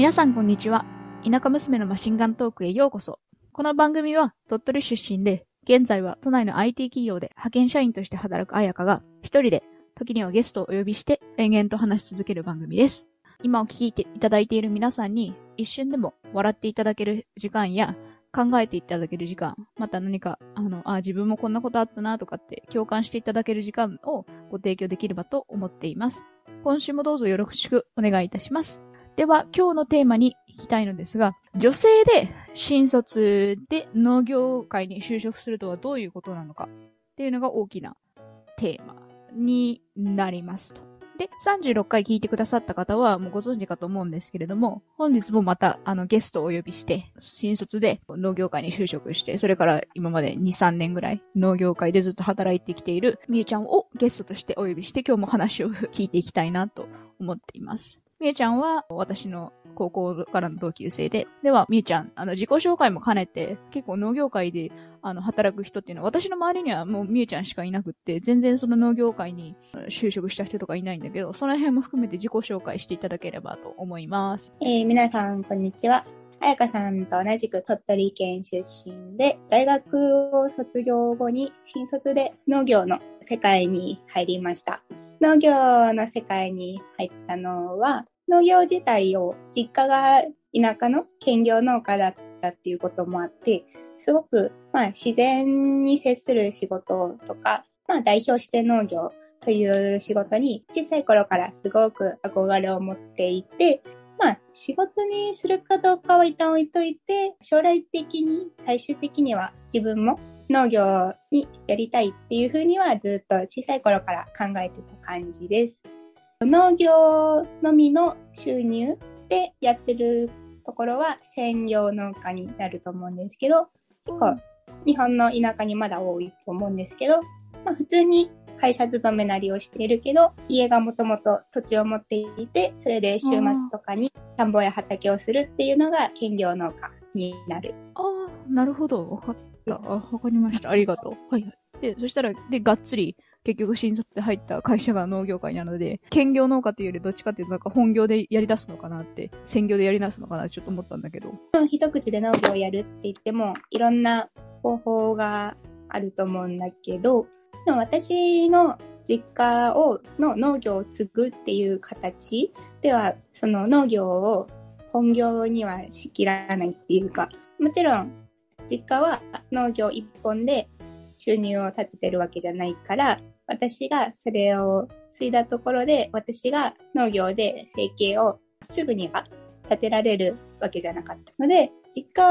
皆さんこんにちは。田舎娘のマシンガントークへようこそ。この番組は鳥取出身で、現在は都内の IT 企業で派遣社員として働く彩香が、一人で、時にはゲストをお呼びして延々と話し続ける番組です。今お聞きいただいている皆さんに、一瞬でも笑っていただける時間や、考えていただける時間、また何か、あの、あ、自分もこんなことあったなとかって共感していただける時間をご提供できればと思っています。今週もどうぞよろしくお願いいたします。では、今日のテーマに行きたいのですが、女性で新卒で農業界に就職するとはどういうことなのか？っていうのが大きなテーマになりますと。で、36回聞いてくださった方はもうご存知かと思うんですけれども、本日もまたあのゲストをお呼びして、新卒で農業界に就職して、それから今まで2、3年ぐらい農業界でずっと働いてきているみゆちゃんをゲストとしてお呼びして今日も話を聞いていきたいなと思っています。みゆちゃんは私の高校からの同級生で、では、みゆちゃん、あの、自己紹介も兼ねて、結構農業界で、あの、働く人っていうのは、私の周りにはもうみゆちゃんしかいなくって、全然その農業界に就職した人とかいないんだけど、その辺も含めて自己紹介していただければと思います。えー、皆さん、こんにちは。あやかさんと同じく鳥取県出身で、大学を卒業後に新卒で農業の世界に入りました。農業の世界に入ったのは、農業自体を実家が田舎の兼業農家だったっていうこともあって、すごく、まあ、自然に接する仕事とか、まあ、代表して農業という仕事に小さい頃からすごく憧れを持っていて、まあ、仕事にするかどうかは一旦置いといて、将来的に、最終的には自分も農業にやりたいっていうふうにはずっと小さい頃から考えてた感じです。農業のみの収入でやってるところは専業農家になると思うんですけど、結構日本の田舎にまだ多いと思うんですけど、まあ普通に会社勤めなりをしているけど、家がもともと土地を持っていて、それで週末とかに田んぼや畑をするっていうのが兼業農家になる。ああ、なるほど。わかった。わかりました。ありがとう。はい。で、そしたら、で、がっつり、結局新卒で入った会社が農業界なので、兼業農家っていうよりどっちかっていうとなんか本業でやり出すのかなって、専業でやり出すのかなってちょっと思ったんだけど。一口で農業をやるって言っても、いろんな方法があると思うんだけど、でも私の実家を、の農業を継ぐっていう形では、その農業を本業にはしきらないっていうか、もちろん実家は農業一本で収入を立ててるわけじゃないから、私がそれを継いだところで、私が農業で生計をすぐには立てられるわけじゃなかったので、実家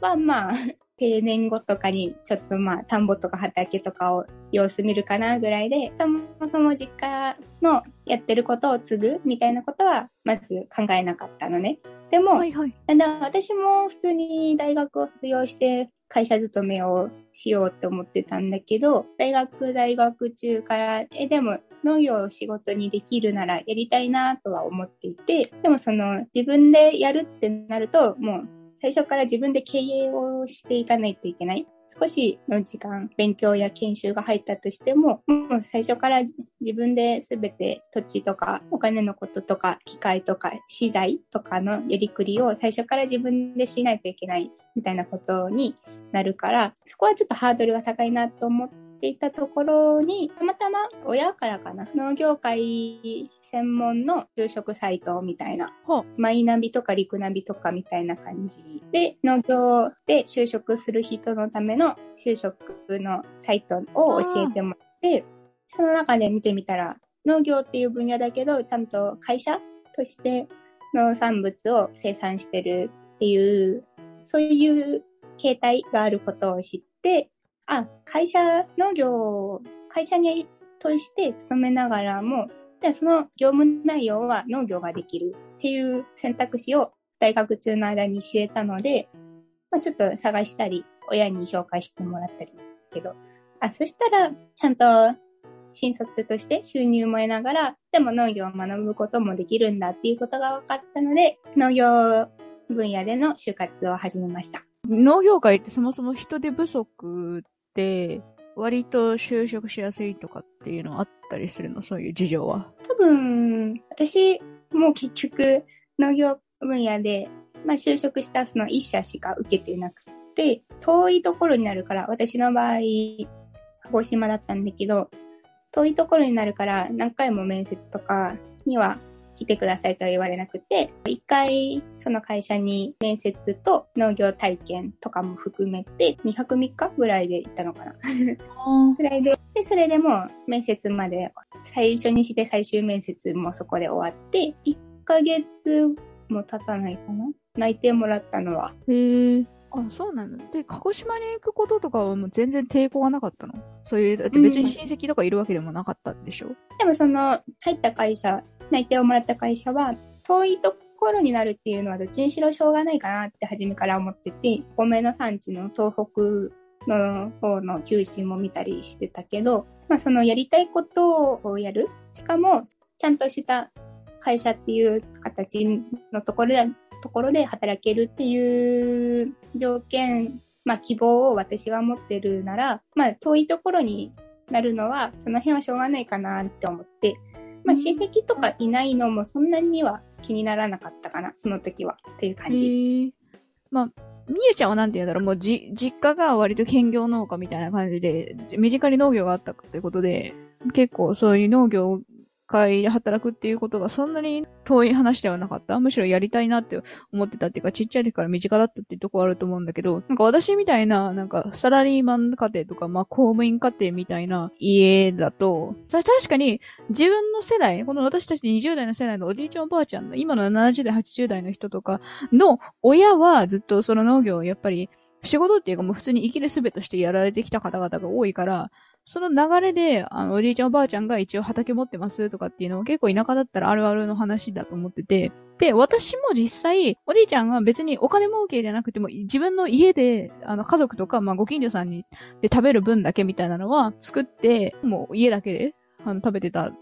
はまあ、定年後とかにちょっとまあ、田んぼとか畑とかを様子見るかなぐらいで、そもそも実家のやってることを継ぐみたいなことは、まず考えなかったのね。でも、はいはい、私も普通に大学を卒業して会社勤めをしようって思ってたんだけど、大学在学中から、え、でも農業を仕事にできるならやりたいなとは思っていて、でもその自分でやるってなると、もう最初から自分で経営をしていかないといけない。少しの時間、勉強や研修が入ったとしても、もう最初から自分で全て土地とかお金のこととか機械とか資材とかのやりくりを最初から自分でしないといけないみたいなことになるから、そこはちょっとハードルが高いなと思っていたところに、たまたま親からかな、農業界専門の就職サイトみたいな、マイナビとかリクナビとかみたいな感じ。で、農業で就職する人のための就職のサイトを教えてもらって、その中で見てみたら、農業っていう分野だけど、ちゃんと会社として農産物を生産してるっていう、そういう形態があることを知って、あ、会社、農業を、会社にとして勤めながらも、で、その業務内容は農業ができるっていう選択肢を大学中の間に知れたので、まあ、ちょっと探したり、親に紹介してもらったりけど、あ、そしたら、ちゃんと新卒として収入も得ながら、でも農業を学ぶこともできるんだっていうことが分かったので、農業分野での就活を始めました。農業界ってそもそも人手不足割と就職しやすいとかっていうのはあったりするの？そういう事情は。多分、私も結局農業分野で、まあ就職したその一社しか受けてなくて、遠いところになるから、私の場合、鹿児島だったんだけど、遠いところになるから何回も面接とかには来てくださいとは言われなくて、一回その会社に面接と農業体験とかも含めて2泊3日ぐらいで行ったのかな。ぐらいで、で、それでも面接まで最初にして最終面接もそこで終わって、1ヶ月も経たないかな内定もらったのは。へえ。あ、そうなの？で、鹿児島に行くこととかはもう全然抵抗がなかったの？そういう、だって別に親戚とかいるわけでもなかったんでしょ、うん、でもその、入った会社、内定をもらった会社は、遠いところになるっていうのはどっちにしろしょうがないかなって初めから思ってて、お米の産地の東北の方の求人も見たりしてたけど、まあそのやりたいことをやる。しかも、ちゃんとした会社っていう形のところで、ところで働けるっていう条件、まあ希望を私が持ってるなら、まあ遠いところになるのは、その辺はしょうがないかなって思って、まあ、親戚とかいないのもそんなには気にならなかったかな、その時は。っていう感じ。まあ、みゆちゃんはなんて言うんだろう、もうじ、実家が割と兼業農家みたいな感じで、身近に農業があったってことで、結構そういう農業会で働くっていうことがそんなに遠い話ではなかった。むしろやりたいなって思ってたっていうか、ちっちゃい時から身近だったっていうところあると思うんだけど、なんか私みたいな、なんかサラリーマン家庭とか、まあ公務員家庭みたいな家だと、確かに自分の世代、この私たち20代の世代のおじいちゃんおばあちゃんの、今の70代、80代の人とかの親はずっとその農業をやっぱり仕事っていうかもう普通に生きる術としてやられてきた方々が多いから、その流れで、あの、おじいちゃんおばあちゃんが一応畑持ってますとかっていうのも結構田舎だったらあるあるの話だと思ってて、で、私も実際、おじいちゃんが別にお金儲けじゃなくても、自分の家で、あの、家族とか、まあ、ご近所さんに、で食べる分だけみたいなのは作って、もう家だけで、あの、食べてた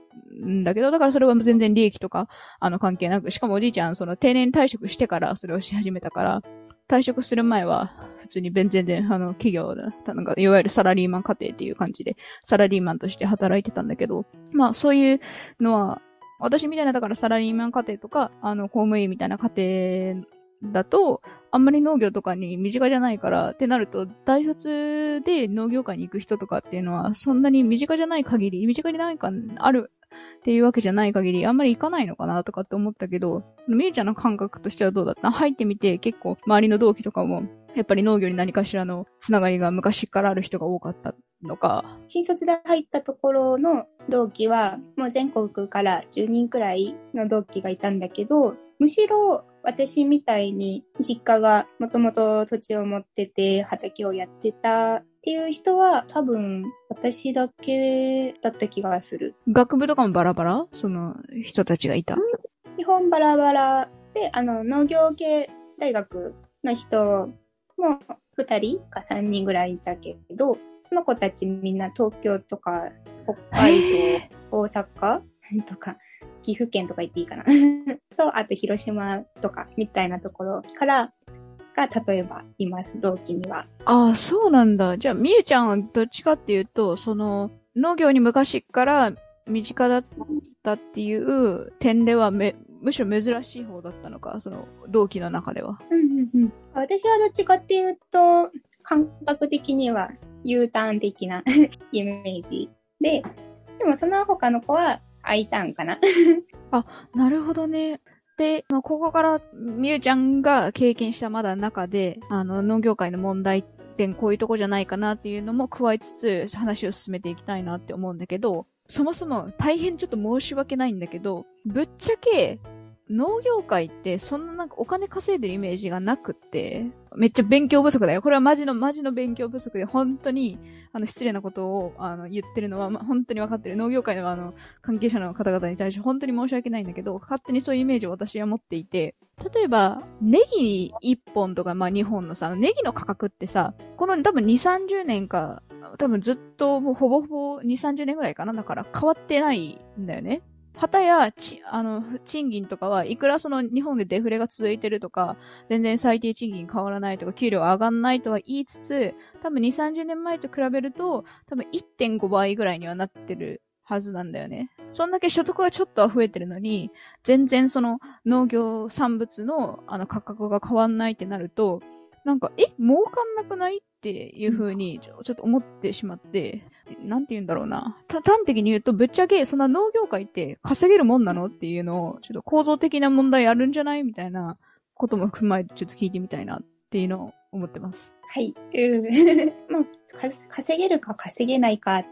んだけど、だからそれは全然利益とか、あの、関係なく、しかもおじいちゃん、その定年退職してからそれをし始めたから、退職する前は、普通に全然、あの、企業だ、なんか、いわゆるサラリーマン家庭っていう感じで、サラリーマンとして働いてたんだけど、まあ、そういうのは、私みたいな、だからサラリーマン家庭とか、あの、公務員みたいな家庭だと、あんまり農業とかに身近じゃないから、ってなると、大卒で農業界に行く人とかっていうのは、そんなに身近じゃない限り、身近にないか、ある、っていうわけじゃない限り、あんまり行かないのかなとかって思ったけど、そのみゆちゃんの感覚としてはどうだった？入ってみて結構周りの同期とかも、やっぱり農業に何かしらのつながりが昔からある人が多かったのか？新卒で入ったところの同期は、もう全国から10人くらいの同期がいたんだけど、むしろ私みたいに実家がもともと土地を持ってて畑をやってたっていう人は多分私だけだった気がする。学部とかもバラバラその人たちがいた？日本バラバラで、あの農業系大学の人も2人か3人ぐらいいたけど、その子たちみんな東京とか北海道、大阪？とか岐阜県とか言っていいかな と、あと広島とかみたいなところからが例えばいます、同期には。ああ、そうなんだ。じゃあ、みゆちゃんはどっちかっていうと、その、農業に昔から身近だったっていう点ではめ、むしろ珍しい方だったのか、その同期の中では。うんうんうん。私はどっちかっていうと、感覚的には U ターン的な イメージで、でもその他の子は I ターンかな？あ、なるほどね。で、ここから、みゆちゃんが経験したまだ中で、あの、農業界の問題点、こういうとこじゃないかなっていうのも加えつつ、話を進めていきたいなって思うんだけど、そもそも大変ちょっと申し訳ないんだけど、ぶっちゃけ、農業界ってそんななんかお金稼いでるイメージがなくって、めっちゃ勉強不足だよ。これはマジのマジの勉強不足で、本当に、あの、失礼なことを、あの、言ってるのは、ま、本当に分かってる。農業界のあの、関係者の方々に対して本当に申し訳ないんだけど、勝手にそういうイメージを私は持っていて、例えば、ネギ1本とか、まあ、2本のさ、ネギの価格ってさ、この多分2、30年か、多分ずっともうほぼほぼ2、30年ぐらいかな。だから変わってないんだよね。旗やち、あの、賃金とかは、いくらその日本でデフレが続いてるとか、全然最低賃金変わらないとか、給料上がんないとは言いつつ、多分2、30年前と比べると、多分1.5倍ぐらいにはなってるはずなんだよね。そんだけ所得はちょっとは増えてるのに、全然その農業産物のあの価格が変わんないってなると、なんか、え、儲かんなくない？っていう風にちょっと思ってしまって、なんて言うんだろうな。た端的に言うと、ぶっちゃけ、そんな農業界って稼げるもんなのっていうのを、ちょっと構造的な問題あるんじゃないみたいなことも踏まえて、ちょっと聞いてみたいなっていうのを思ってます。はい。うん。もう、か稼げるか稼げないかっ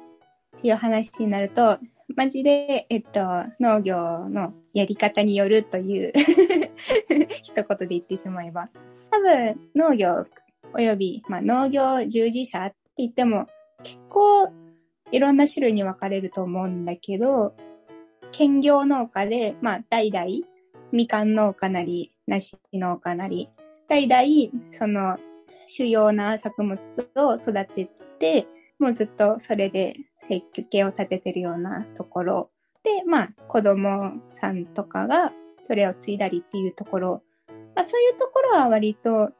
ていう話になると、マジで、えっと、農業のやり方によるという 一言で言ってしまえば。多分、農業及び、まあ、農業従事者って言っても、結構いろんな種類に分かれると思うんだけど、兼業農家で、まあ、代々、みかん農家なり、梨農家なり、代々、その、主要な作物を育てて、もうずっとそれで生計を立ててるようなところで、まあ子供さんとかがそれを継いだりっていうところ、まあそういうところは割と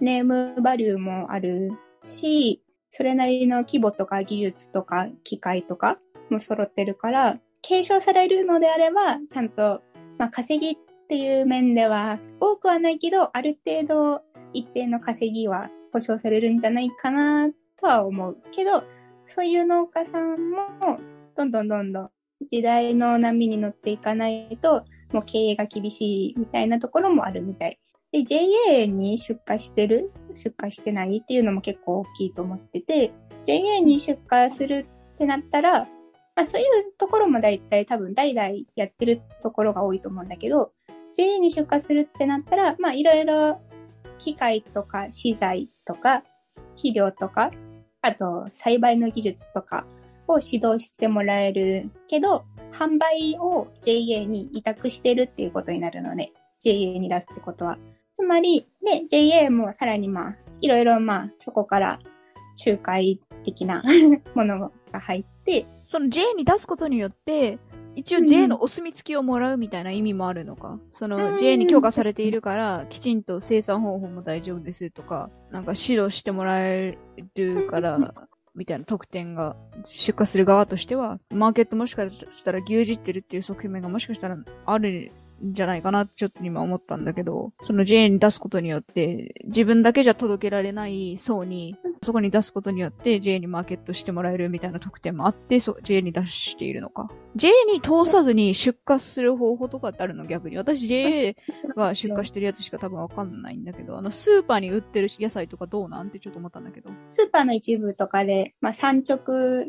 ネームバリューもあるし、それなりの規模とか技術とか機械とかも揃ってるから、継承されるのであれば、ちゃんと、まあ稼ぎっていう面では多くはないけど、ある程度一定の稼ぎは保証されるんじゃないかなとは思うけど、そういう農家さんも、どんどんどんどん時代の波に乗っていかないと、もう経営が厳しいみたいなところもあるみたい。で、JA に出荷してる？出荷してないっていうのも結構大きいと思ってて、JA に出荷するってなったら、まあそういうところも大体多分代々やってるところが多いと思うんだけど、JA に出荷するってなったら、まあいろいろ機械とか資材とか肥料とか、あと栽培の技術とかを指導してもらえるけど、販売を JA に委託してるっていうことになるので、JA に出すってことは。つまり、で、JA もさらにまあ、いろいろまあ、そこから仲介的な ものが入って、その J に出すことによって、一応 J のお墨付きをもらうみたいな意味もあるのか？そのうん J に許可されているから、きちんと生産方法も大丈夫ですとか、なんか指導してもらえるから、みたいな特典が出荷する側としては、マーケットもしかしたら牛耳ってるっていう側面がもしかしたらあるんじゃないかなちょっと今思ったんだけど、その J に出すことによって、自分だけじゃ届けられない層に、そこに出すことによって J にマーケットしてもらえるみたいな特典もあって、そう、J に出しているのか。J に通さずに出荷する方法とかってあるの逆に。私 JA が出荷してるやつしか多分わかんないんだけど、あの、スーパーに売ってる野菜とかどうなんってちょっと思ったんだけど。スーパーの一部とかで、まあ、産直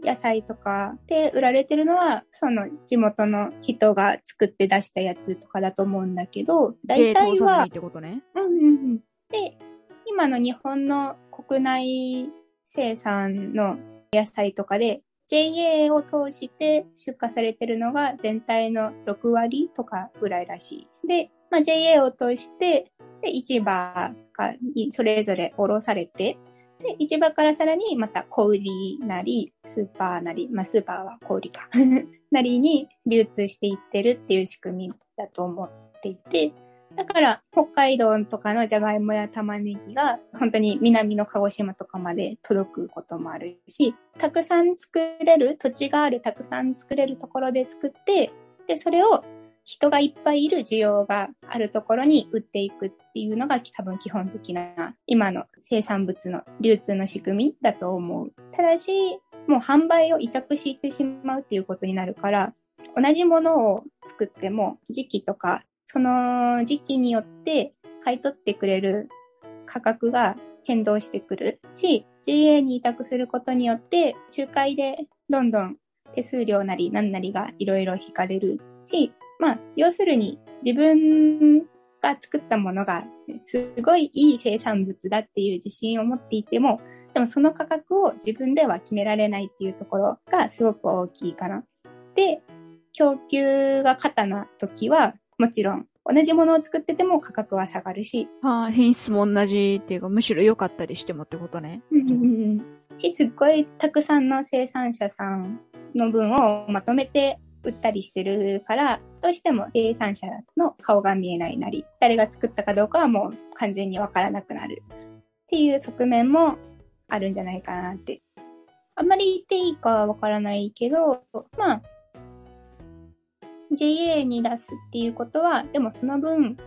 野菜とかで売られてるのは、その地元の人が作って出したやつとかだと思うんだけど、J 大体は通さずにっ、てことね。うんうんうん。で、今の日本の国内生産の野菜とかで、JA を通して出荷されてるのが全体の6割とかぐらいらしい。で、まあ、JA を通して、で、市場がにそれぞれ卸されて、で、市場からさらにまた小売りなり、スーパーなり、まあ、スーパーは小売りか、なりに流通していってるっていう仕組みだと思っていて、だから、北海道とかのじゃがいもや玉ねぎが、本当に南の鹿児島とかまで届くこともあるし、たくさん作れる、土地がある、たくさん作れるところで作って、で、それを人がいっぱいいる需要があるところに売っていくっていうのが多分基本的な今の生産物の流通の仕組みだと思う。ただし、もう販売を委託してしまうっていうことになるから、同じものを作っても時期とかその時期によって買い取ってくれる価格が変動してくるし、JA に委託することによって、仲介でどんどん手数料なり何なりがいろいろ引かれるし、まあ、要するに自分が作ったものがすごいいい生産物だっていう自信を持っていても、でもその価格を自分では決められないっていうところがすごく大きいかな。で、供給が過多な時は、もちろん、同じものを作ってても価格は下がるし、はあ、品質も同じっていうか、むしろ良かったりしてもってことね。し、すっごいたくさんの生産者さんの分をまとめて売ったりしてるから、どうしても生産者の顔が見えないなり、誰が作ったかどうかはもう完全にわからなくなるっていう側面もあるんじゃないかなって。あんまり言っていいかはわからないけど、まあ、JA に出すっていうことは、でもその分、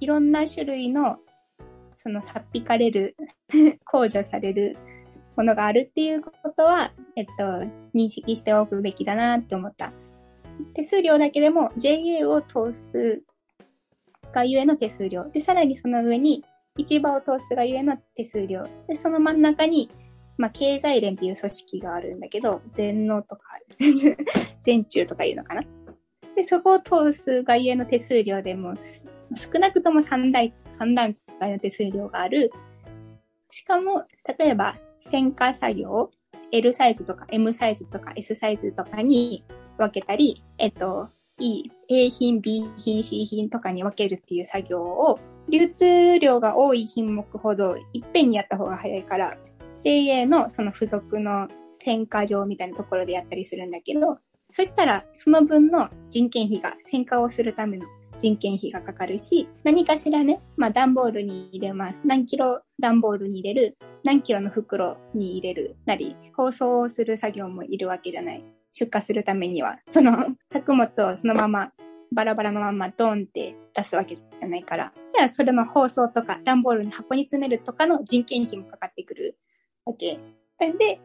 いろんな種類の、その、さっぴかれる、控除されるものがあるっていうことは、えっと、認識しておくべきだなって思った。手数料だけでも JA を通すがゆえの手数料。で、さらにその上に市場を通すがゆえの手数料。で、その真ん中に、まあ、経済連っていう組織があるんだけど、全農とか、全中とかいうのかな。で、そこを通すがゆえの手数料でも、少なくとも3段、3段階の手数料がある。しかも、例えば、選果作業、L サイズとか M サイズとか S サイズとかに分けたり、えっと、E、A 品、B 品、C 品とかに分けるっていう作業を、流通量が多い品目ほどいっぺんにやった方が早いから、JA のその付属の選果場みたいなところでやったりするんだけど、そしたらその分の人件費が選果をするための人件費がかかるし、何かしらね、まあ段ボールに入れます。何キロ段ボールに入れる、何キロの袋に入れるなり、包装をする作業もいるわけじゃない。出荷するためには、その 作物をそのままバラバラのままドーンって出すわけじゃないから、じゃあそれの包装とか段ボールに箱に詰めるとかの人件費もかかってくるわけ。で、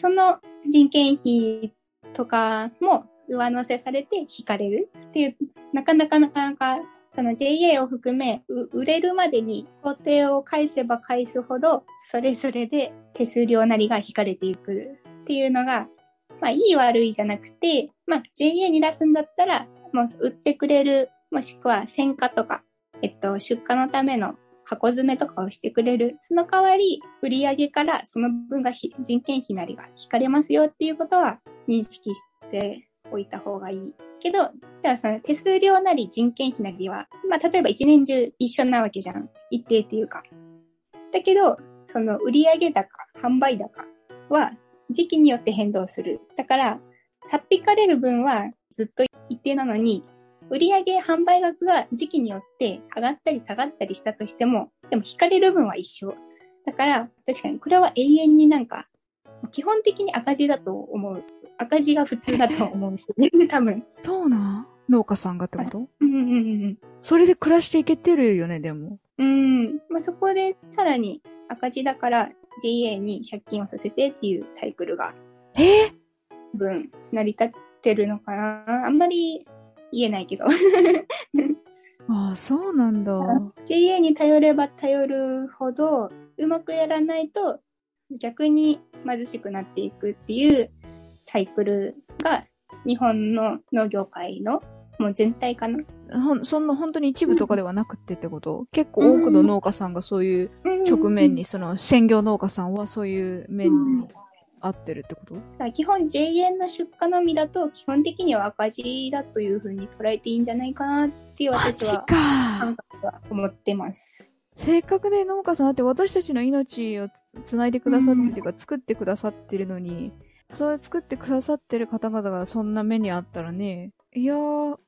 その人件費とかも上乗せされて引かれるっていう、なかなかなかなかその JA を含め、売れるまでに工程を返せば返すほど、それぞれで手数料なりが引かれていくっていうのが、まあ、いい悪いじゃなくて、まあ、JA に出すんだったら、もう売ってくれる、もしくは選果とか、えっと、出荷のための箱詰めとかをしてくれる。その代わり、売上からその分が人件費なりが引かれますよっていうことは認識しておいた方がいい。けど、じゃあその手数料なり人件費なりは、まあ例えば一年中一緒なわけじゃん。一定っていうか。だけど、その売上高、販売高は時期によって変動する。だから、さっぴかれる分はずっと一定なのに、売上販売額が時期によって上がったり下がったりしたとしても、でも引かれる分は一緒。だから、確かにこれは永遠になんか、基本的に赤字だと思う。赤字が普通だと思うし、多分。そうな農家さんがってこと？うんうんうん。それで暮らしていけてるよね、でも。うん。まあ、そこでさらに赤字だから JA に借金をさせてっていうサイクルが、え？分、成り立ってるのかなあんまり言えないけど。ああ、そうなんだ。JA に頼れば頼るほど、うまくやらないと逆に貧しくなっていくっていうサイクルが日本の農業界のもう全体かな。ほんそんな本当に一部とかではなくてってこと、うん、結構多くの農家さんがそういう直面に、その専業農家さんはそういう面に合ってるってこと、うん、基本 JA の出荷のみだと基本的には赤字だというふうに捉えていいんじゃないかなっていう私は感覚は思ってます。せっかくで農家さんだって私たちの命をつないでくださってる、うん、か作ってくださってるのに、そう作ってくださってる方々がそんな目にあったらね、いやー、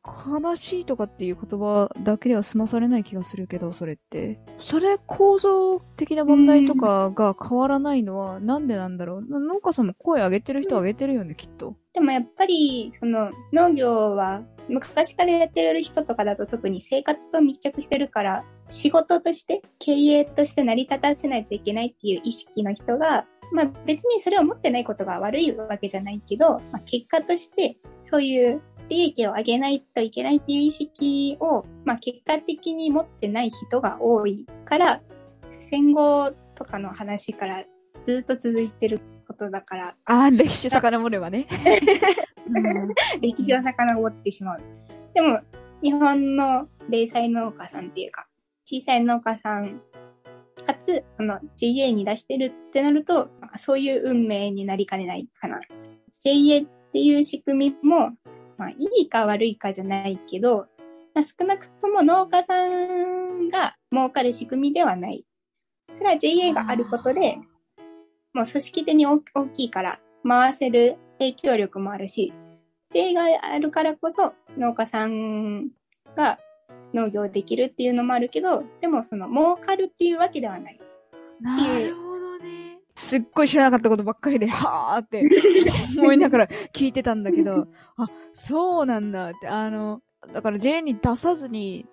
悲しいとかっていう言葉だけでは済まされない気がするけど、それって。それ構造的な問題とかが変わらないのはなんでなんだろう？農家さんも声上げてる人は上げてるよね、きっと。でもやっぱり、その農業は昔からやってる人とかだと特に生活と密着してるから、仕事として経営として成り立たせないといけないっていう意識の人がまあ別にそれを持ってないことが悪いわけじゃないけど、まあ、結果としてそういう利益を上げないといけないっていう意識を、まあ結果的に持ってない人が多いから、戦後とかの話からずっと続いてることだから。ああ、歴史遡ればね。歴史を遡ってしまう。でも、日本の零細農家さんっていうか、小さい農家さんかつ、その JA に出してるってなると、そういう運命になりかねないかな。JA っていう仕組みも、まあいいか悪いかじゃないけど、まあ、少なくとも農家さんが儲かる仕組みではない。それは JA があることで、もう組織的に大きいから回せる影響力もあるし、JA があるからこそ農家さんが農業できるっていうのもあるけど、でもその儲かるっていうわけではない。なるほどね。すっごい知らなかったことばっかりで、はーって思いながら聞いてたんだけど、あ、そうなんだって、あの、だから J に出さずに、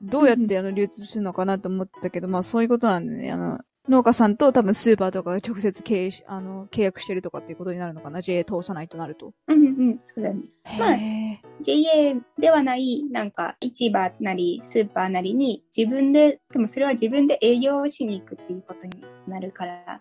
どうやってあの流通するのかなと思ったけど、まあそういうことなんでね、あの、農家さんと多分スーパーとかが直接経営し、あの、契約してるとかっていうことになるのかな ?JA 通さないとなると。うんうん、そうだね。まあへ JA ではない、なんか、市場なり、スーパーなりに、自分で、でもそれは自分で営業をしに行くっていうことになるから、ー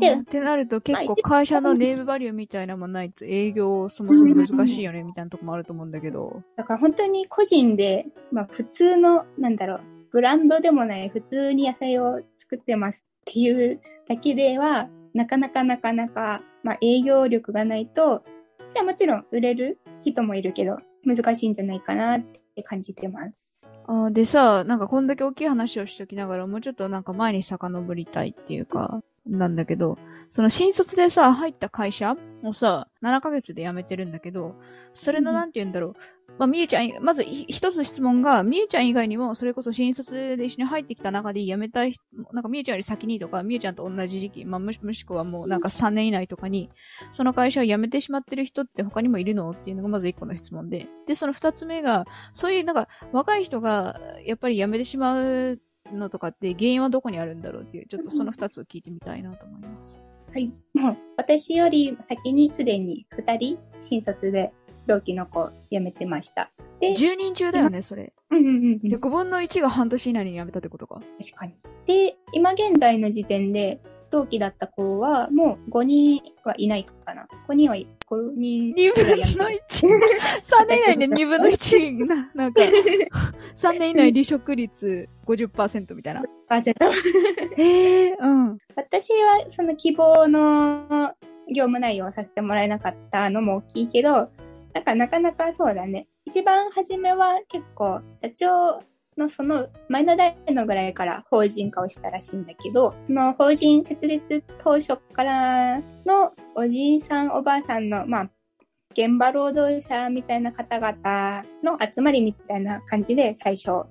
でってなると結構まあ会社のネームバリューみたいなのもないと営業そもそも難しいよねみたいなとこもあると思うんだけど。だから本当に個人で、まあ普通の、なんだろう、ブランドでもない普通に野菜を作ってますっていうだけでは、なかなかなかなか、まあ営業力がないと、じゃあもちろん売れる人もいるけど、難しいんじゃないかなってって感じてます。あでさ、なんかこんだけ大きい話をしときながらもうちょっとなんか前に遡りたいっていうか、なんだけど、その新卒でさ、入った会社をさ、7ヶ月で辞めてるんだけど、それのなんて言うんだろう。まあ、みゆちゃん、まず一つ質問が、みゆちゃん以外にも、それこそ新卒で一緒に入ってきた中で辞めたい、なんかみゆちゃんより先にとか、みゆちゃんと同じ時期、まあ、むしもしくはもうなんか3年以内とかに、その会社を辞めてしまってる人って他にもいるのっていうのがまず一個の質問で。で、その二つ目が、そういうなんか若い人がやっぱり辞めてしまうのとかって原因はどこにあるんだろうっていう、ちょっとその二つを聞いてみたいなと思います。はい。もう、私より先にすでに2人、新卒で同期の子辞めてました。で、10人中だよね、それ。うんうんうんうんで、5分の1が半年以内に辞めたってことか。確かに。で、今現在の時点で、同期だった子は、もう5人はいないかな。5人は、5人2分のて 1! 3年以内で2分の1な、なんか、3年以内離職率50%みたいな。パーセントへえー、うん。私は、その希望の業務内容をさせてもらえなかったのも大きいけど、なんかなかなかそうだね。一番初めは結構、社長のその前の代のぐらいから法人化をしたらしいんだけど、その法人設立当初からのおじいさんおばあさんの、まあ、現場労働者みたいな方々の集まりみたいな感じで最初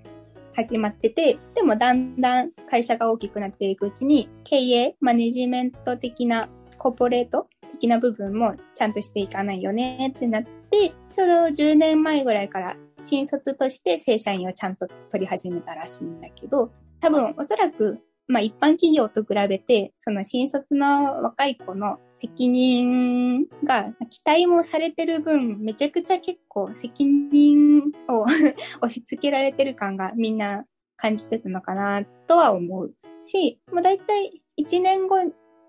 始まってて、でもだんだん会社が大きくなっていくうちに、経営、マネジメント的な、コーポレート的な部分もちゃんとしていかないよねってなって、ちょうど10年前ぐらいから新卒として正社員をちゃんと取り始めたらしいんだけど、多分おそらく、まあ一般企業と比べて、その新卒の若い子の責任が期待もされてる分、めちゃくちゃ結構責任を 押し付けられてる感がみんな感じてたのかなとは思うし、もう大体1年後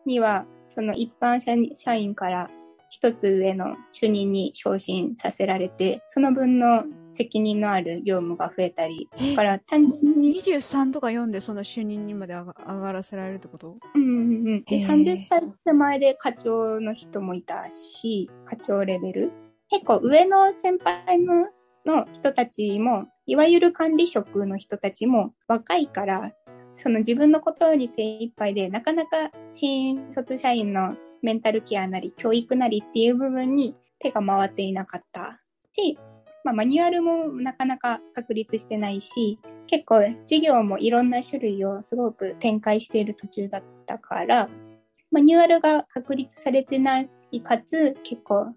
にはその一般社社員から一つ上の主任に昇進させられて、その分の責任のある業務が増えたり、だから単純に、23とか読んでその主任にまで上がらせられるってこと？うんうんうん、でへー。30歳手前で課長の人もいたし、課長レベル。結構上の先輩のの人たちも、いわゆる管理職の人たちも若いから、その自分のことに手一杯で、なかなか新卒社員のメンタルケアなり教育なりっていう部分に手が回っていなかった。し、まあ、マニュアルもなかなか確立してないし、結構事業もいろんな種類をすごく展開している途中だったから、マニュアルが確立されてないかつ、結構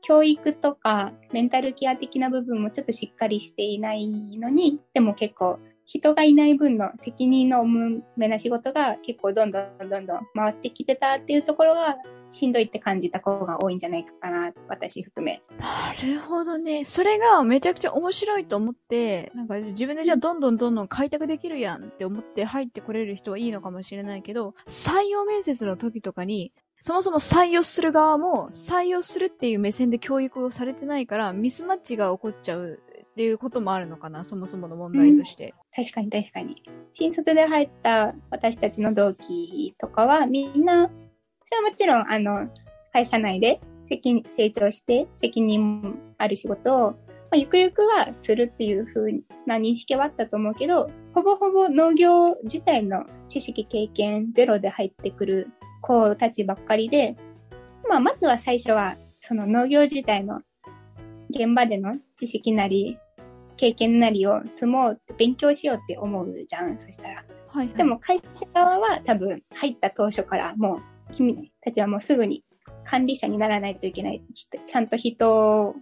教育とかメンタルケア的な部分もちょっとしっかりしていないのに、でも結構人がいない分の責任の重めな仕事が結構どんどんどんどん回ってきてたっていうところがしんどいって感じた子が多いんじゃないかな、私含め。なるほどね。それがめちゃくちゃ面白いと思って、なんか自分でじゃあどんどんどんどん開拓できるやんって思って入ってこれる人はいいのかもしれないけど、採用面接の時とかに、そもそも採用する側も採用するっていう目線で教育をされてないからミスマッチが起こっちゃうっていうこともあるのかな、そもそもの問題として。確かに確かに。新卒で入った私たちの同期とかはみんな、それはもちろんあの会社内で責任成長して責任ある仕事を、まあ、ゆくゆくはするっていう風な認識はあったと思うけど、ほぼほぼ農業自体の知識経験ゼロで入ってくる子たちばっかりで、まあまずは最初はその農業自体の現場での知識なり経験なりを積もうって勉強しようって思うじゃん、そしたら。はい、はい。でも会社側は多分入った当初からもう君たちはもうすぐに管理者にならないといけない。ちゃんと人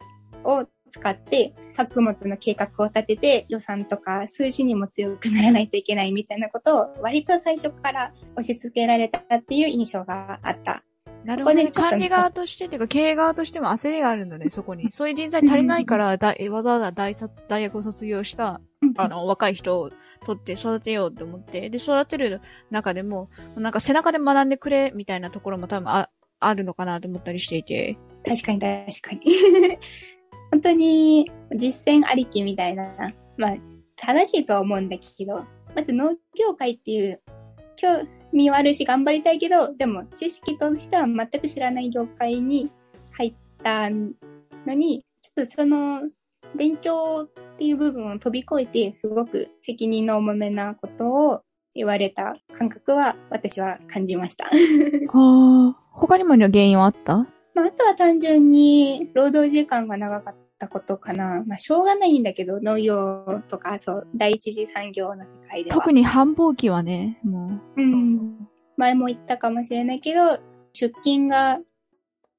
を使って作物の計画を立てて予算とか数字にも強くならないといけないみたいなことを割と最初から押し付けられたっていう印象があった。なるほど、ね。管理側としてっていうか、経営側としても焦りがあるんだね、そこに。そういう人材足りないから、だわざわざ大卒大学を卒業した、あの、若い人を取って育てようと思って、で、育てる中でも、なんか背中で学んでくれ、みたいなところも多分ああるのかなと思ったりしていて。確かに確かに。本当に実践ありきみたいな、まあ、正しいとは思うんだけど、まず農業界っていう興味はあるし頑張りたいけど、でも知識としては全く知らない業界に入ったのに、ちょっとその勉強っていう部分を飛び越えて、すごく責任の重めなことを言われた感覚は私は感じました。ああ、他にも原因はあった？まあ、あとは単純に労働時間が長かったことかな。まあ、しょうがないんだけど、農業とか、そう、第一次産業の世界では。特に繁忙期はね、もう。うん。前も言ったかもしれないけど、出勤が、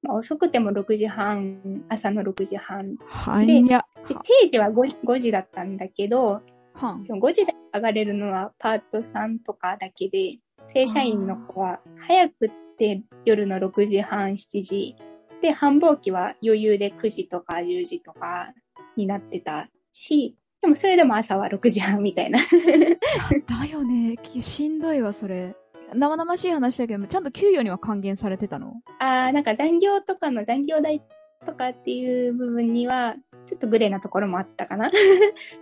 まあ、遅くても6時半、朝の6時半。はい。で、で定時は 5, 時 ,5 時だったんだけど、はん、5時で上がれるのはパートさんとかだけで、正社員の子は早くって夜の6時半、7時。で、繁忙期は余裕で9時とか10時とかになってたし、でもそれでも朝は6時半みたいな。だよね。しんどいわ、それ。生々しい話だけど、ちゃんと給与には還元されてたの？ああ、なんか残業とかの残業代とかっていう部分には、ちょっとグレーなところもあったかな っ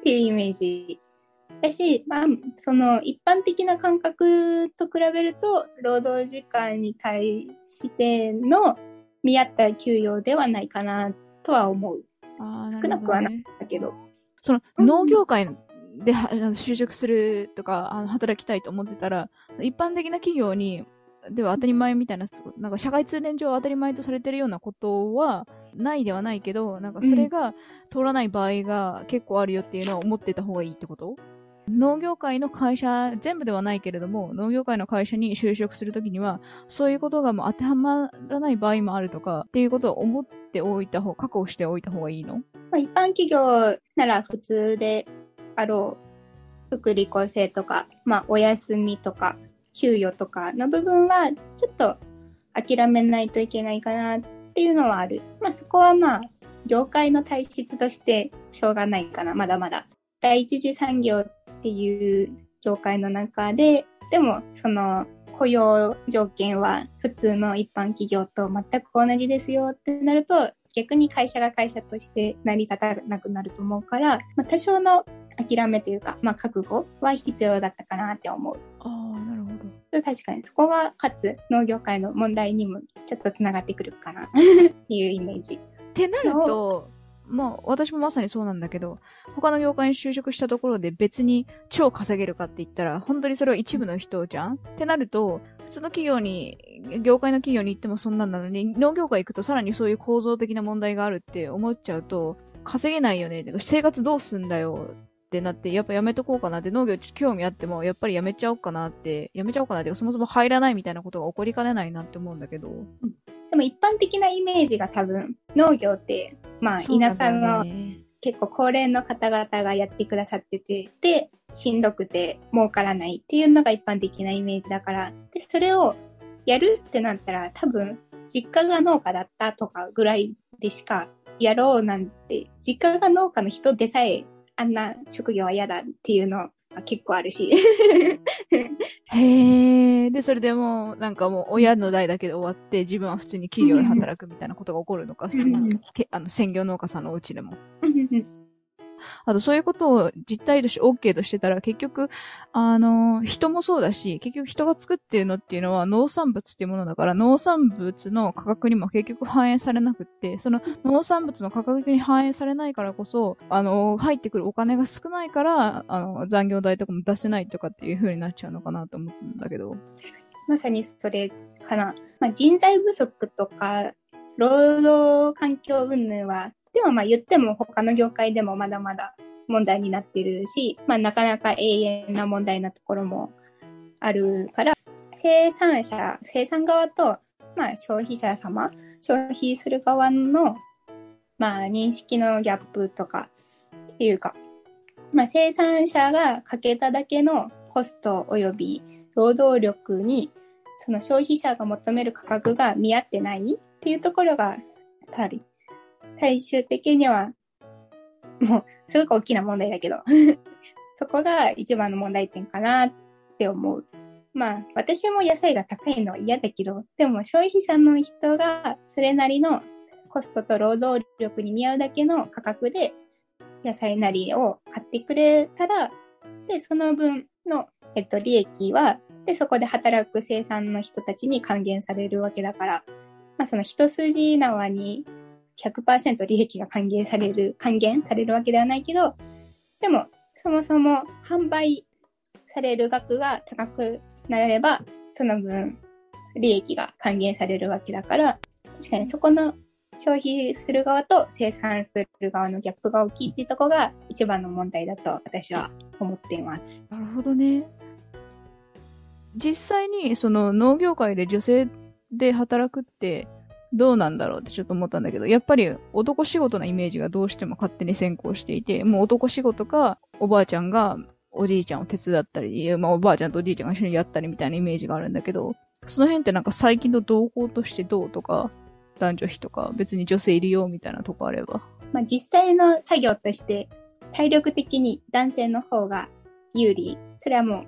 ていうイメージだし、まあ、その一般的な感覚と比べると、労働時間に対しての見合った給与ではないかなとは思う。あ少なくはないけど。その農業界で、就職するとか、あの働きたいと思ってたら、一般的な企業に、では当たり前みたいな、なんか社会通念上当たり前とされてるようなことはないではないけど、なんかそれが通らない場合が結構あるよっていうのを思ってた方がいいってこと？農業界の会社、全部ではないけれども、農業界の会社に就職するときには、そういうことがもう当てはまらない場合もあるとか、っていうことを思っておいた方、確保しておいた方がいいの、一般企業なら普通であろう、福利厚生とか、まあ、お休みとか、給与とかの部分は、ちょっと諦めないといけないかなっていうのはある。まあ、そこはまあ、業界の体質としてしょうがないかな、まだまだ。第一次産業っていう業界の中で、でもその雇用条件は普通の一般企業と全く同じですよってなると、逆に会社が会社として成り立たなくなると思うから、まあ、多少の諦めというか、まあ、覚悟は必要だったかなって思う。ああ、なるほど。確かにそこは、かつ農業界の問題にもちょっとつながってくるかな っていうイメージ。ってなると、まあ、私もまさにそうなんだけど、他の業界に就職したところで別に超稼げるかって言ったら、本当にそれは一部の人じゃん？ってなると、普通の企業に、業界の企業に行ってもそんなんなのに、農業界行くとさらにそういう構造的な問題があるって思っちゃうと、稼げないよね。生活どうすんだよ？ってなって、やっぱやめとこうかなって、農業興味あっても、やっぱりやめちゃおうかなって、やめちゃおうかなって、そもそも入らないみたいなことが起こりかねないなって思うんだけど。でも一般的なイメージが多分、農業って、まあ、田舎の、結構高齢の方々がやってくださってて、で、しんどくて儲からないっていうのが一般的なイメージだから、で、それをやるってなったら多分、実家が農家だったとかぐらいでしかやろうなんて、実家が農家の人でさえあんな職業は嫌だっていうの結構あるし。へえ。で、それでもう、なんかもう、親の代だけで終わって、自分は普通に企業で働くみたいなことが起こるのか、普通に、あの、専業農家さんのお家でも。あとそういうことを実態として OK としてたら、結局、あの、人もそうだし、結局人が作ってるのっていうのは農産物っていうものだから、農産物の価格にも結局反映されなくって、その農産物の価格に反映されないからこそ、あの、入ってくるお金が少ないから、あの、残業代とかも出せないとかっていう風になっちゃうのかなと思うんだけど。まさにそれかな。まあ、人材不足とか、労働環境云々はでもまあ言っても他の業界でもまだまだ問題になってるし、まあなかなか永遠な問題なところもあるから、生産者、生産側と、まあ、消費者様、消費する側の、まあ、認識のギャップとか、っていうか、まあ、生産者がかけただけのコスト及び労働力に、その消費者が求める価格が見合ってないっていうところが、やっぱり、最終的には、もう、すごく大きな問題だけど、そこが一番の問題点かなって思う。まあ、私も野菜が高いのは嫌だけど、でも消費者の人がそれなりのコストと労働力に見合うだけの価格で野菜なりを買ってくれたら、で、その分の、えっと、利益は、で、そこで働く生産の人たちに還元されるわけだから、まあ、その一筋縄に100%利益が還元される、還元されるわけではないけど、でも、そもそも販売される額が高くなれば、その分、利益が還元されるわけだから、確かにそこの消費する側と生産する側のギャップが大きいっていうところが一番の問題だと私は思っています。なるほどね。実際にその農業界で女性で働くってどうなんだろうってちょっと思ったんだけど、やっぱり男仕事のイメージがどうしても勝手に先行していて、もう男仕事かおばあちゃんがおじいちゃんを手伝ったり、まあおばあちゃんとおじいちゃんが一緒にやったりみたいなイメージがあるんだけど、その辺ってなんか最近の動向としてどうとか、男女比とか、別に女性いるよみたいなとこあれば。まあ実際の作業として、体力的に男性の方が有利。それはも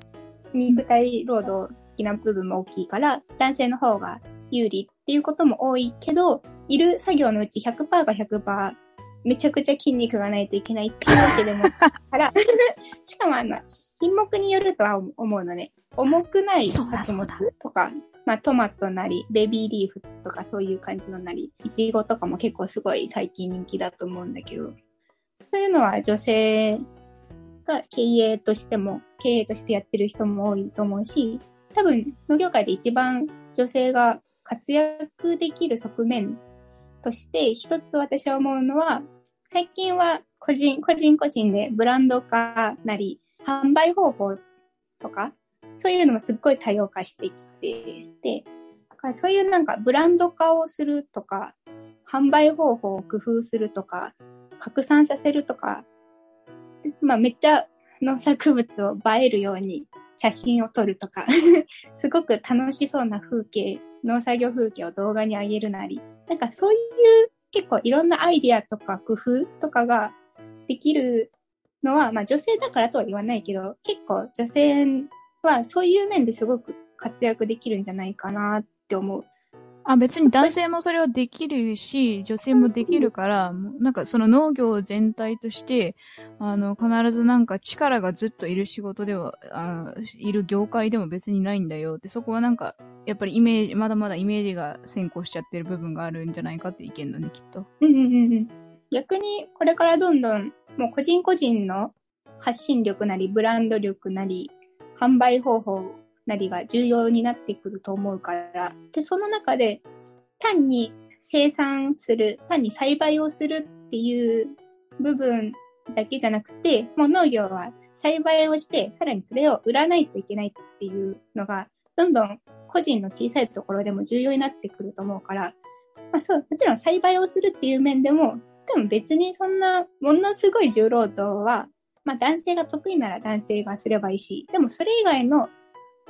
う、肉体労働的な部分も大きいから、男性の方が有利っていうことも多いけど、いる作業のうち100%が100%めちゃくちゃ筋肉がないといけないっていうわけでも から、しかもあの、品目によるとは思うのね。重くない作物とか、まあ、トマトなり、ベビーリーフとかそういう感じのなり、イチゴとかも結構すごい最近人気だと思うんだけど、そういうのは女性が経営としても、経営としてやってる人も多いと思うし、多分農業界で一番女性が活躍できる側面として一つ私は思うのは、最近は個人、個人個人でブランド化なり、販売方法とか、そういうのもすっごい多様化してきて、で、そういうなんかブランド化をするとか、販売方法を工夫するとか、拡散させるとか、まあめっちゃ農作物を映えるように写真を撮るとか すごく楽しそうな風景、農作業風景を動画に上げるなり、なんかそういう結構いろんなアイディアとか工夫とかができるのは、まあ女性だからとは言わないけど、結構女性はそういう面ですごく活躍できるんじゃないかなって思う。あ、別に男性もそれはできるし、女性もできるから、なんかその農業全体として、あの、必ずなんか力がずっといる仕事では、あいる業界でも別にないんだよって、そこはなんか、やっぱりイメージ、まだまだイメージが先行しちゃってる部分があるんじゃないかって意見だね、きっと。うんうんうん。逆に、これからどんどん、もう個人個人の発信力なり、ブランド力なり、販売方法なりが重要になってくると思うから、で、その中で単に生産する、単に栽培をするっていう部分だけじゃなくて、もう農業は栽培をして、さらにそれを売らないといけないっていうのが、どんどん個人の小さいところでも重要になってくると思うから、まあそう、もちろん栽培をするっていう面でも、でも別にそんなものすごい重労働はまあ男性が得意なら男性がすればいいし、でもそれ以外の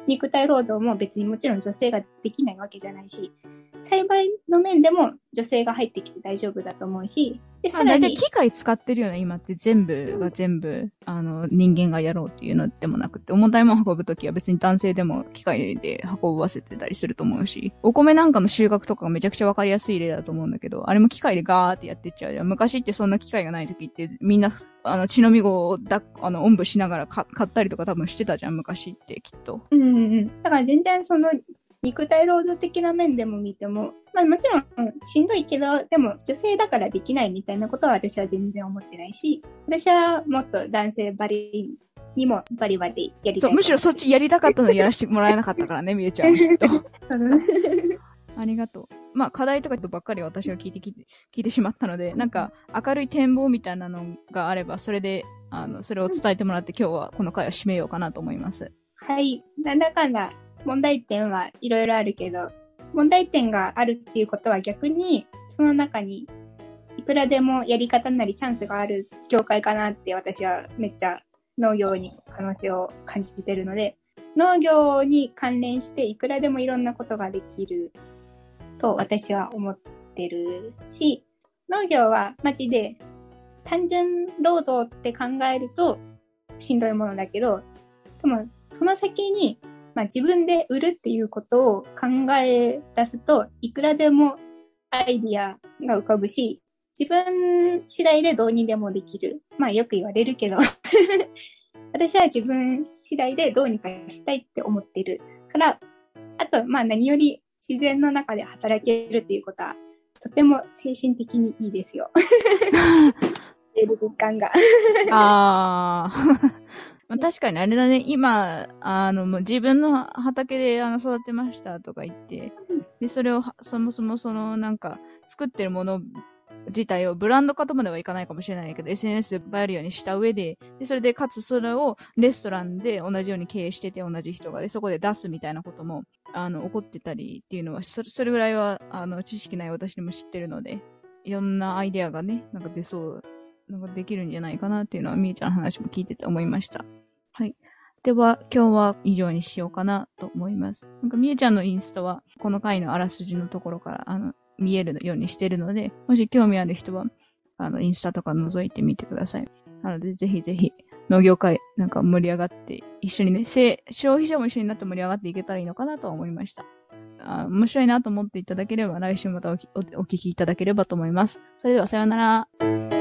肉体労働も別にもちろん女性ができないわけじゃないし、栽培の面でも女性が入ってきて大丈夫だと思うし、で、さらに。機械使ってるよね、今って全部が全部、あの、人間がやろうっていうのでもなくて、重たいもの運ぶときは別に男性でも機械で運ばせてたりすると思うし、お米なんかの収穫とかがめちゃくちゃわかりやすい例だと思うんだけど、あれも機械でガーってやってっちゃうじゃん。昔ってそんな機械がないときってみんな、あの、血のみ子をだ、あの、おんぶしながら買ったりとか多分してたじゃん、昔ってきっと。うんうんうん。だから全然その肉体労働的な面でも見ても、まあもちろん、しんどいけど、でも女性だからできないみたいなことは私は全然思ってないし、私はもっと男性バリにもバリバリやりたい。むしろそっちやりたかったのにやらせてもらえなかったからね、みゆちゃんきっと。ありがとう。まあ課題とかばっかり私は聞いて聞いて聞いてしまったので、なんか明るい展望みたいなのがあれば、それで、あの、それを伝えてもらって今日はこの回を締めようかなと思います。はい。なんだかんだ問題点はいろいろあるけど、問題点があるっていうことは逆に、その中にいくらでもやり方なりチャンスがある業界かなって私はめっちゃ農業に可能性を感じてるので、農業に関連していくらでもいろんなことができると私は思ってるし、農業はマジで単純労働って考えるとしんどいものだけど、でもその先に、まあ、自分で売るっていうことを考え出すといくらでもアイディアが浮かぶし、自分次第でどうにでもできる。まあよく言われるけど 私は自分次第でどうにかしたいって思ってるから、あと、まあ何より自然の中で働けるっていうことは、とても精神的にいいですよ。得る実感が。ああ。まあ、確かにあれだね、今、あの、もう自分の畑であの育てましたとか言って、で、それをそもそもそのなんか作ってるもの自体をブランド化とまではいかないかもしれないけど、SNS で映えるようにした上で、で、それでかつそれをレストランで同じように経営してて同じ人がで、そこで出すみたいなことも、あの、起こってたりっていうのは、それそれぐらいは、あの、知識ない私でも知ってるので、いろんなアイデアがね、なんか出そう、なんかできるんじゃないかなっていうのは、みえちゃんの話も聞いてて思いました。はい。では、今日は以上にしようかなと思います。なんか、みえちゃんのインスタは、この回のあらすじのところから、あの、見えるようにしてるので、もし興味ある人は、あの、インスタとか覗いてみてください。なので、ぜひぜひ、農業界なんか盛り上がって、一緒にね、消費者も一緒になって盛り上がっていけたらいいのかなと思いました。あ面白いなと思っていただければ、来週またおお聞きいただければと思います。それでは、さようなら。